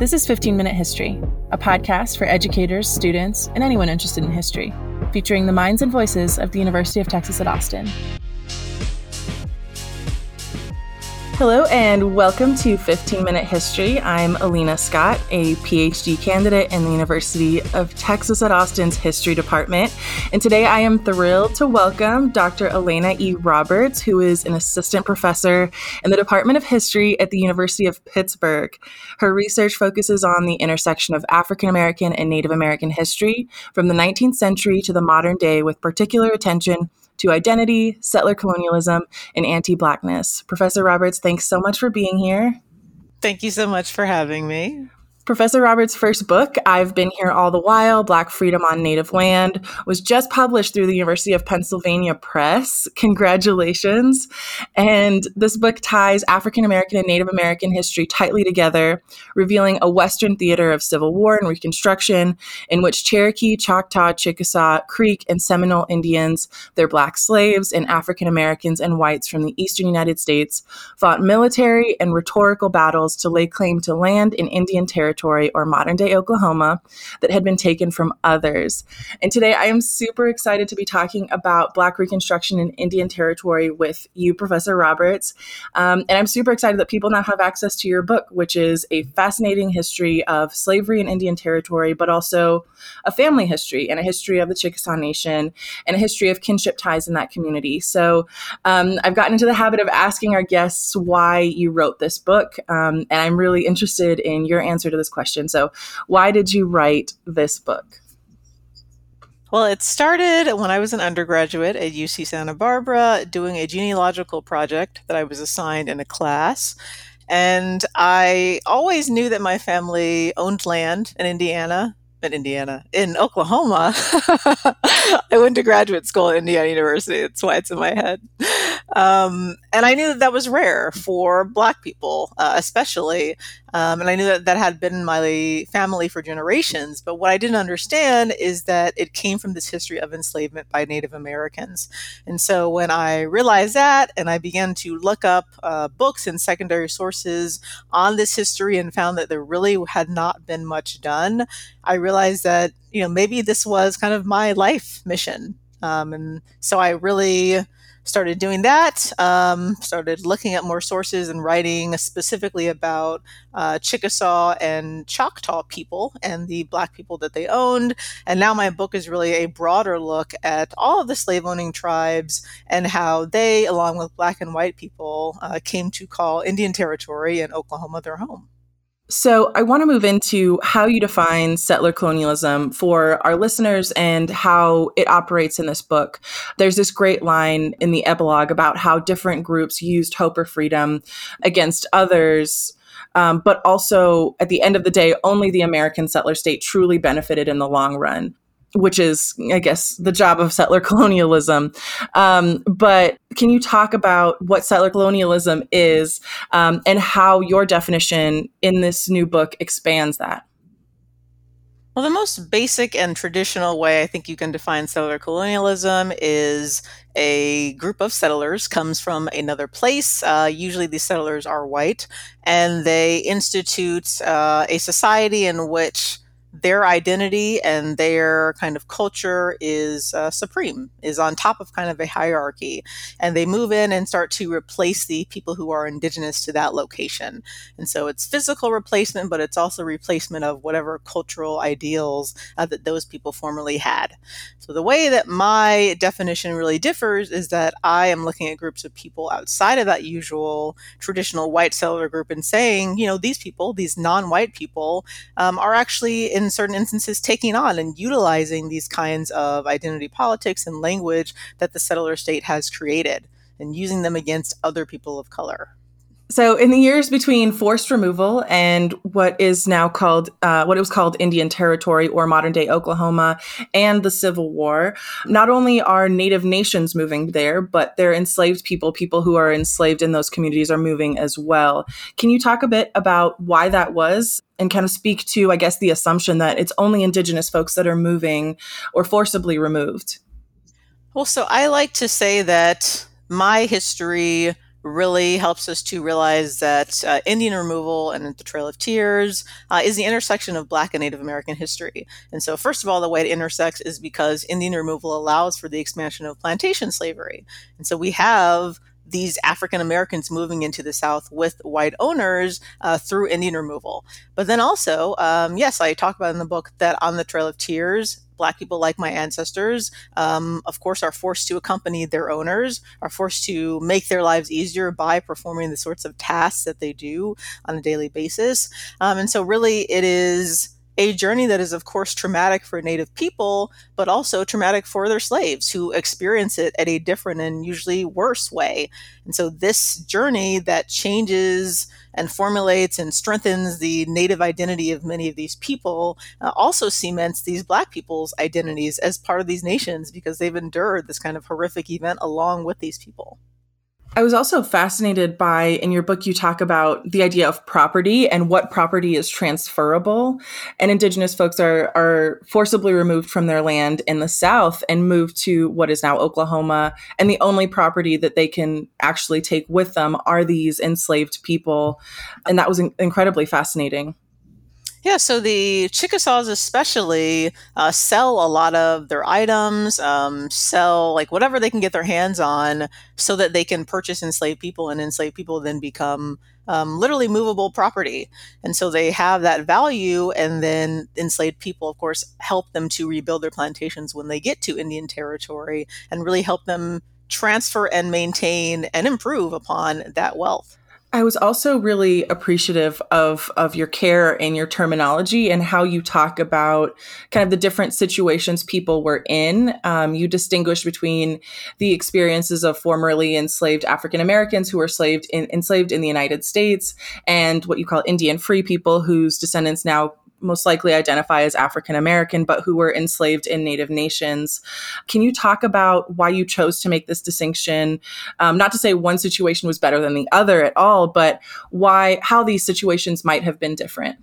This is 15 Minute History, a podcast for educators, students, and anyone interested in history, featuring the minds and voices of the University of Texas at Austin. Hello, and welcome to 15 Minute History. I'm Alina Scott, a PhD candidate in the University of Texas at Austin's History Department. And today I am thrilled to welcome Dr. Alaina E. Roberts, who is an assistant professor in the Department of History at the University of Pittsburgh. Her research focuses on the intersection of African American and Native American history from the 19th century to the modern day, with particular attention to identity, settler colonialism, and anti Blackness. Professor Roberts, thanks so much for being here. Thank you so much for having me. Professor Roberts' first book, I've Been Here All the While Black Freedom on Native Land, was just published through the University of Pennsylvania Press. Congratulations. And this book ties African American and Native American history tightly together, revealing a Western theater of Civil War and Reconstruction in which Cherokee, Choctaw, Chickasaw, Creek, and Seminole Indians, their black slaves, and African Americans and whites from the eastern United States fought military and rhetorical battles to lay claim to land in Indian territory Territory or modern day Oklahoma that had been taken from others. And today I am super excited to be talking about Black Reconstruction in Indian Territory with you, Professor Roberts. Um, and I'm super excited that people now have access to your book, which is a fascinating history of slavery in Indian Territory, but also a family history and a history of the Chickasaw Nation and a history of kinship ties in that community. So um, I've gotten into the habit of asking our guests why you wrote this book. Um, and I'm really interested in your answer to this question. So, why did you write this book? Well, it started when I was an undergraduate at UC Santa Barbara doing a genealogical project that I was assigned in a class. And I always knew that my family owned land in Indiana in Indiana, in Oklahoma. I went to graduate school at Indiana University. That's why it's in my head. Um, and I knew that that was rare for Black people, uh, especially. Um, and I knew that that had been my family for generations. But what I didn't understand is that it came from this history of enslavement by Native Americans. And so when I realized that and I began to look up uh, books and secondary sources on this history and found that there really had not been much done, I realized that, you know, maybe this was kind of my life mission. Um, and so I really started doing that, um, started looking at more sources and writing specifically about uh, Chickasaw and Choctaw people and the Black people that they owned. And now my book is really a broader look at all of the slave owning tribes and how they, along with Black and white people, uh, came to call Indian Territory and Oklahoma their home. So, I want to move into how you define settler colonialism for our listeners and how it operates in this book. There's this great line in the epilogue about how different groups used hope or freedom against others. Um, but also, at the end of the day, only the American settler state truly benefited in the long run which is, I guess, the job of settler colonialism. Um, but can you talk about what settler colonialism is um, and how your definition in this new book expands that? Well, the most basic and traditional way I think you can define settler colonialism is a group of settlers comes from another place. Uh, usually, these settlers are white, and they institute uh, a society in which their identity and their kind of culture is uh, supreme, is on top of kind of a hierarchy. And they move in and start to replace the people who are indigenous to that location. And so it's physical replacement, but it's also replacement of whatever cultural ideals uh, that those people formerly had. So the way that my definition really differs is that I am looking at groups of people outside of that usual traditional white settler group and saying, you know, these people, these non white people, um, are actually in certain instances taking on and utilizing these kinds of identity politics and language that the settler state has created and using them against other people of color. So, in the years between forced removal and what is now called, uh, what it was called Indian Territory or modern day Oklahoma and the Civil War, not only are Native nations moving there, but their enslaved people, people who are enslaved in those communities, are moving as well. Can you talk a bit about why that was and kind of speak to, I guess, the assumption that it's only Indigenous folks that are moving or forcibly removed? Well, so I like to say that my history really helps us to realize that uh, Indian removal and the Trail of Tears uh, is the intersection of Black and Native American history. And so, first of all, the way it intersects is because Indian removal allows for the expansion of plantation slavery. And so, we have these African Americans moving into the South with white owners uh, through Indian removal. But then also, um, yes, I talk about in the book that on the Trail of Tears, Black people, like my ancestors, um, of course, are forced to accompany their owners, are forced to make their lives easier by performing the sorts of tasks that they do on a daily basis. Um, and so, really, it is a journey that is, of course, traumatic for Native people, but also traumatic for their slaves who experience it at a different and usually worse way. And so, this journey that changes and formulates and strengthens the Native identity of many of these people uh, also cements these Black people's identities as part of these nations because they've endured this kind of horrific event along with these people. I was also fascinated by in your book, you talk about the idea of property and what property is transferable. And Indigenous folks are, are forcibly removed from their land in the South and moved to what is now Oklahoma. And the only property that they can actually take with them are these enslaved people. And that was in- incredibly fascinating. Yeah, so the Chickasaws especially uh, sell a lot of their items, um, sell like whatever they can get their hands on, so that they can purchase enslaved people, and enslaved people then become um, literally movable property. And so they have that value, and then enslaved people, of course, help them to rebuild their plantations when they get to Indian territory, and really help them transfer and maintain and improve upon that wealth. I was also really appreciative of of your care and your terminology and how you talk about kind of the different situations people were in. Um, you distinguish between the experiences of formerly enslaved African Americans who were enslaved in, enslaved in the United States and what you call Indian freed people whose descendants now most likely identify as African American, but who were enslaved in Native nations. Can you talk about why you chose to make this distinction? Um, not to say one situation was better than the other at all, but why, how these situations might have been different.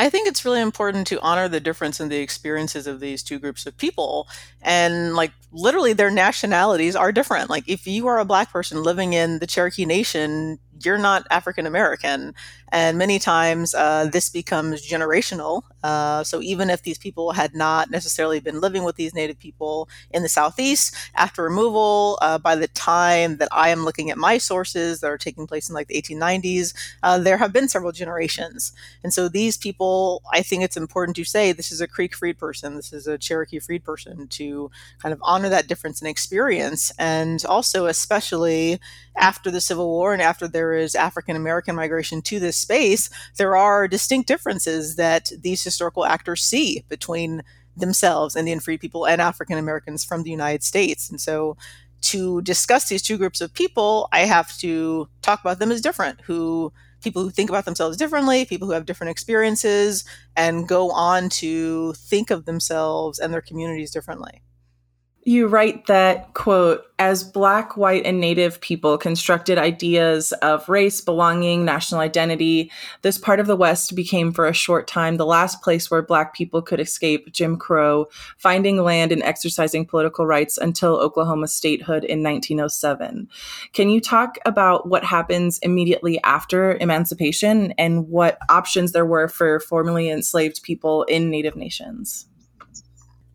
I think it's really important to honor the difference in the experiences of these two groups of people. And like literally their nationalities are different. Like if you are a black person living in the Cherokee Nation, you're not African American. And many times uh, this becomes generational. Uh, so even if these people had not necessarily been living with these Native people in the Southeast, after removal, uh, by the time that I am looking at my sources that are taking place in like the 1890s, uh, there have been several generations. And so these people, I think it's important to say this is a Creek freed person, this is a Cherokee freed person to kind of honor that difference in experience. And also, especially after the Civil War and after there is African American migration to this space, there are distinct differences that these historical actors see between themselves, Indian freed people, and African Americans from the United States. And so to discuss these two groups of people, I have to talk about them as different, who people who think about themselves differently, people who have different experiences, and go on to think of themselves and their communities differently. You write that, quote, as Black, white, and Native people constructed ideas of race, belonging, national identity, this part of the West became for a short time the last place where Black people could escape Jim Crow, finding land and exercising political rights until Oklahoma statehood in 1907. Can you talk about what happens immediately after emancipation and what options there were for formerly enslaved people in Native nations?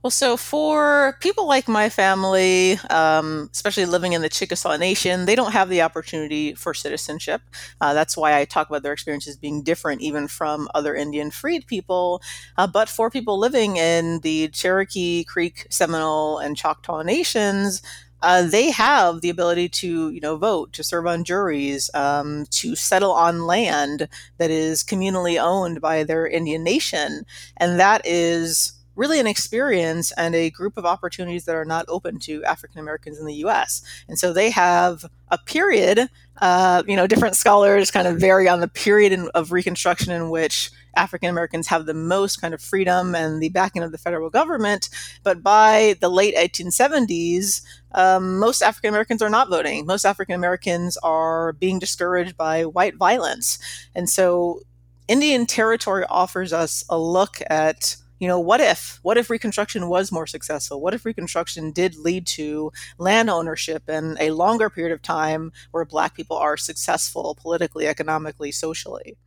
Well, so for people like my family, um, especially living in the Chickasaw Nation, they don't have the opportunity for citizenship. Uh, that's why I talk about their experiences being different, even from other Indian freed people. Uh, but for people living in the Cherokee, Creek, Seminole, and Choctaw nations, uh, they have the ability to, you know, vote, to serve on juries, um, to settle on land that is communally owned by their Indian nation, and that is really an experience and a group of opportunities that are not open to African Americans in the US. And so they have a period, uh, you know, different scholars kind of vary on the period in, of Reconstruction in which African Americans have the most kind of freedom and the backing of the federal government. But by the late 1870s, um, most African Americans are not voting. Most African Americans are being discouraged by white violence. And so Indian Territory offers us a look at you know, what if? What if Reconstruction was more successful? What if Reconstruction did lead to land ownership and a longer period of time where Black people are successful politically, economically, socially?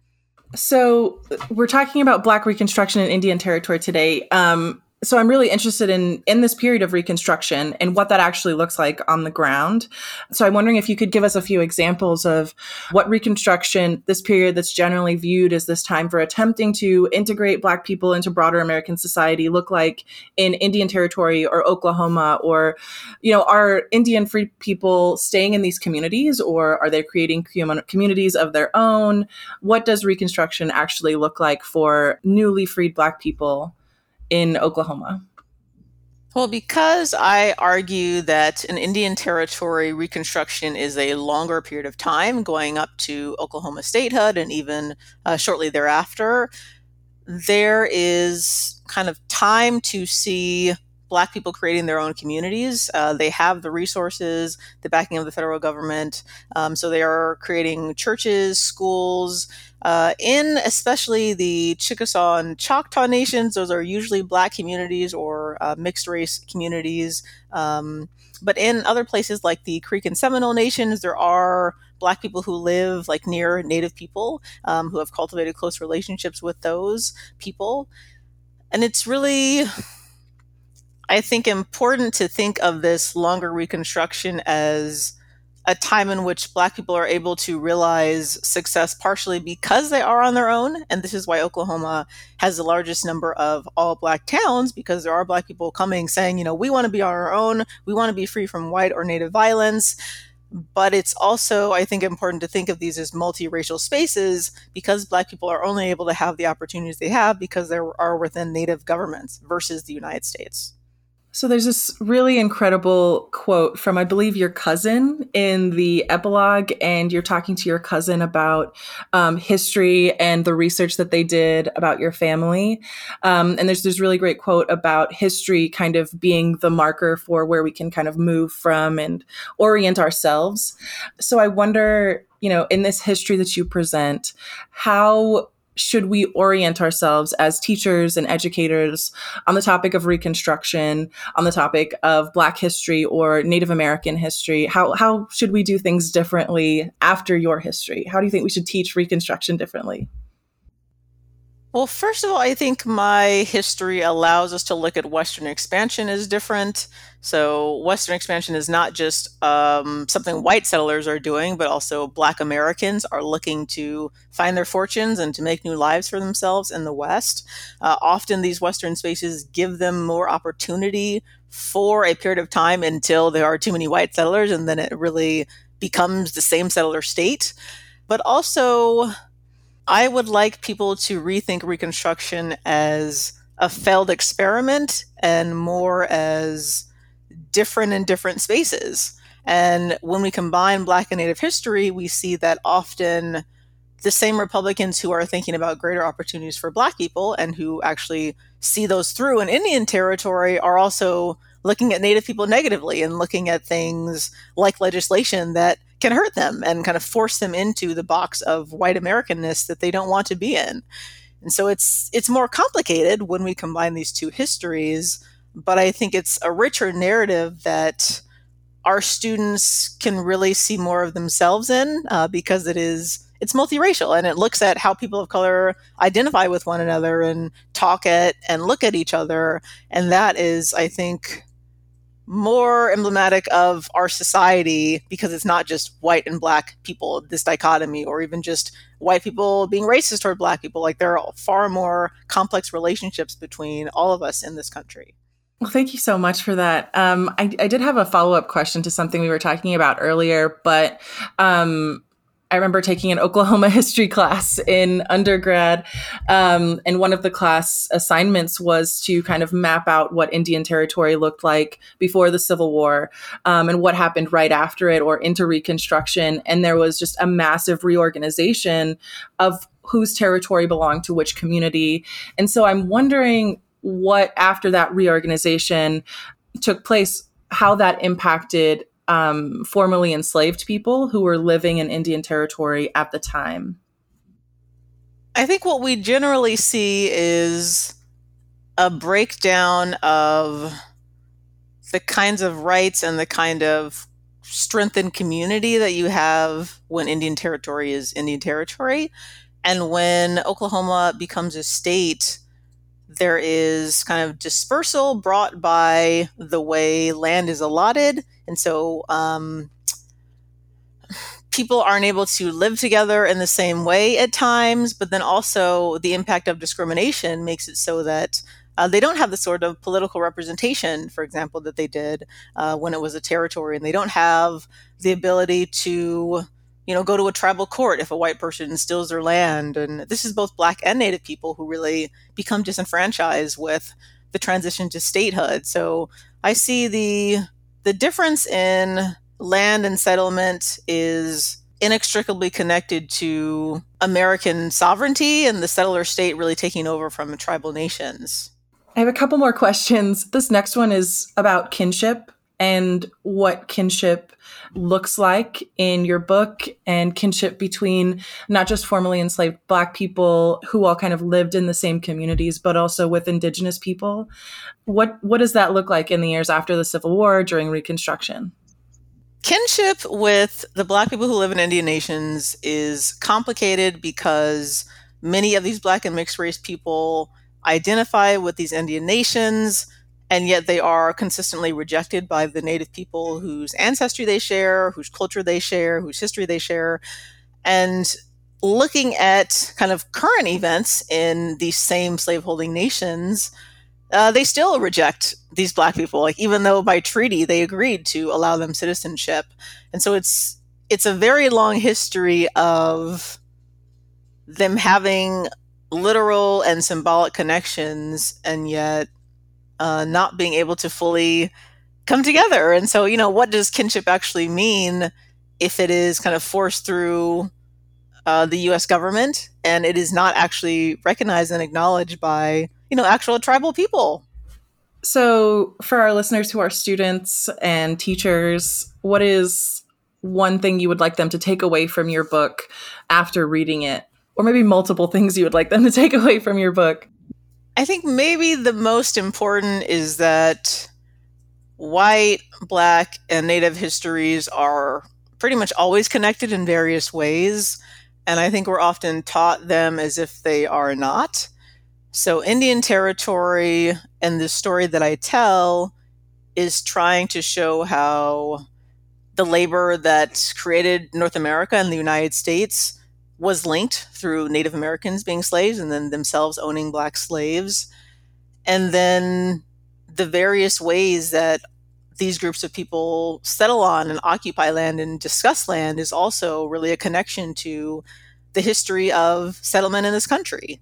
So, we're talking about Black Reconstruction in Indian Territory today. Um, so i'm really interested in in this period of reconstruction and what that actually looks like on the ground. So i'm wondering if you could give us a few examples of what reconstruction this period that's generally viewed as this time for attempting to integrate black people into broader american society look like in indian territory or oklahoma or you know are indian freed people staying in these communities or are they creating communities of their own? What does reconstruction actually look like for newly freed black people in Oklahoma? Well, because I argue that an Indian Territory reconstruction is a longer period of time, going up to Oklahoma statehood and even uh, shortly thereafter, there is kind of time to see Black people creating their own communities. Uh, they have the resources, the backing of the federal government. Um, so they are creating churches, schools, uh, in especially the Chickasaw and Choctaw nations, those are usually black communities or uh, mixed race communities. Um, but in other places like the Creek and Seminole nations, there are black people who live like near native people um, who have cultivated close relationships with those people. And it's really, I think, important to think of this longer reconstruction as a time in which black people are able to realize success partially because they are on their own and this is why oklahoma has the largest number of all black towns because there are black people coming saying you know we want to be on our own. We want to be free from white or native violence. But it's also i think important to think of these as multiracial spaces because black people are only able to have the opportunities they have because they are within native governments versus the united states so there's this really incredible quote from, I believe, your cousin in the epilogue, and you're talking to your cousin about um, history and the research that they did about your family. Um, and there's this really great quote about history kind of being the marker for where we can kind of move from and orient ourselves. So I wonder, you know, in this history that you present, how should we orient ourselves as teachers and educators on the topic of Reconstruction, on the topic of Black history or Native American history? How, how should we do things differently after your history? How do you think we should teach Reconstruction differently? Well, first of all, I think my history allows us to look at Western expansion as different. So, Western expansion is not just um, something white settlers are doing, but also Black Americans are looking to find their fortunes and to make new lives for themselves in the West. Uh, often, these Western spaces give them more opportunity for a period of time until there are too many white settlers, and then it really becomes the same settler state. But also, I would like people to rethink Reconstruction as a failed experiment and more as different in different spaces. And when we combine Black and Native history, we see that often the same Republicans who are thinking about greater opportunities for Black people and who actually see those through in Indian territory are also looking at Native people negatively and looking at things like legislation that can hurt them and kind of force them into the box of white Americanness that they don't want to be in. And so it's it's more complicated when we combine these two histories, but I think it's a richer narrative that our students can really see more of themselves in uh, because it is it's multiracial and it looks at how people of color identify with one another and talk at and look at each other and that is i think more emblematic of our society because it's not just white and black people, this dichotomy, or even just white people being racist toward black people. Like there are far more complex relationships between all of us in this country. Well, thank you so much for that. Um, I, I, did have a follow up question to something we were talking about earlier, but um, I remember taking an Oklahoma history class in undergrad. Um, and one of the class assignments was to kind of map out what Indian Territory looked like before the Civil War um, and what happened right after it or into Reconstruction. And there was just a massive reorganization of whose territory belonged to which community. And so I'm wondering what, after that reorganization took place, how that impacted um, formerly enslaved people who were living in Indian Territory at the time? I think what we generally see is a breakdown of the kinds of rights and the kind of strengthened community that you have when Indian territory is Indian territory. And when Oklahoma becomes a state, there is kind of dispersal brought by the way land is allotted. And so um, people aren't able to live together in the same way at times, but then also the impact of discrimination makes it so that uh, they don't have the sort of political representation, for example, that they did uh, when it was a territory, and they don't have the ability to, you know, go to a tribal court if a white person steals their land. And this is both Black and Native people who really become disenfranchised with the transition to statehood. So I see the the difference in land and settlement is inextricably connected to American sovereignty and the settler state really taking over from tribal nations. I have a couple more questions. This next one is about kinship and what kinship looks like in your book and kinship between not just formerly enslaved black people who all kind of lived in the same communities but also with indigenous people. What what does that look like in the years after the civil war during reconstruction? Kinship with the black people who live in indian nations is complicated because many of these black and mixed race people identify with these Indian nations, and yet they are consistently rejected by the native people whose ancestry they share, whose culture they share, whose history they share. And looking at kind of current events in these same slaveholding nations, uh, they still reject these black people, like even though by treaty they agreed to allow them citizenship. And so it's it's a very long history of them having literal and symbolic connections and yet uh, not being able to fully come together. And so, you know, what does kinship actually mean if it is kind of forced through uh, the US government and it is not actually recognized and acknowledged by, you know, actual tribal people? So, for our listeners who are students and teachers, what is one thing you would like them to take away from your book after reading it or maybe multiple things you would like them to take away from your book? I think maybe the most important is that white, black, and native histories are pretty much always connected in various ways. And I think we're often taught them as if they are not. So, Indian Territory and the story that I tell is trying to show how the labor that created North America and the United States was linked through Native Americans being slaves and then themselves owning black slaves. And then the various ways that these groups of people settle on and occupy land and discuss land is also really a connection to the history of settlement in this country.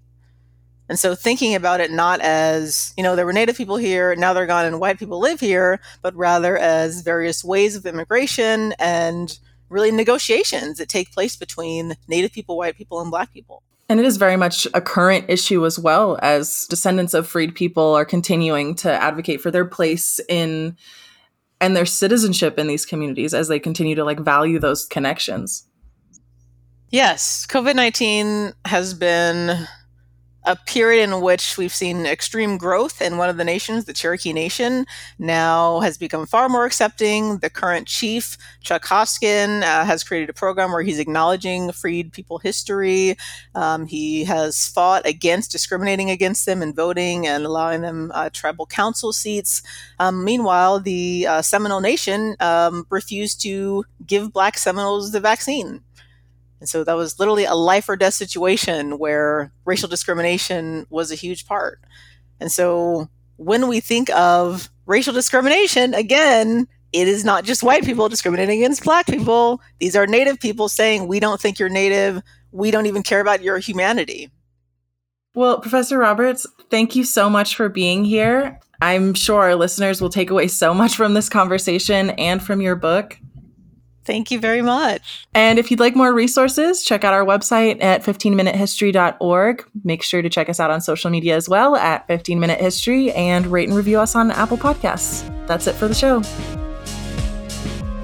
And so thinking about it not as, you know, there were native people here, now they're gone and white people live here, but rather as various ways of immigration and really negotiations that take place between Native people, white people, and Black people. And it is very much a current issue as well as descendants of freed people are continuing to advocate for their place in and their citizenship in these communities as they continue to like value those connections. Yes, COVID 19 has been a period in which we've seen extreme growth in one of the nations, the Cherokee Nation, now has become far more accepting. The current chief, Chuck Hoskin, uh, has created a program where he's acknowledging freed people history. Um, he has fought against discriminating against them in voting and allowing them uh, tribal council seats. Um, meanwhile, the uh, Seminole Nation um, refused to give Black Seminoles the vaccine. And so that was literally a life or death situation where racial discrimination was a huge part. And so when we think of racial discrimination, again, it is not just white people discriminating against black people. These are native people saying, we don't think you're native. We don't even care about your humanity. Well, Professor Roberts, thank you so much for being here. I'm sure our listeners will take away so much from this conversation and from your book. Thank you very much. And if you'd like more resources, check out our website at 15minutehistory.org. Make sure to check us out on social media as well at 15 Minute History and rate and review us on Apple Podcasts. That's it for the show.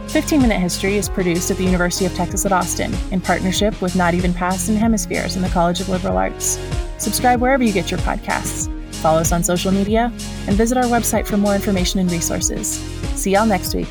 15 Minute History is produced at the University of Texas at Austin in partnership with Not Even Past and Hemispheres in the College of Liberal Arts. Subscribe wherever you get your podcasts. follow us on social media, and visit our website for more information and resources. See y'all next week.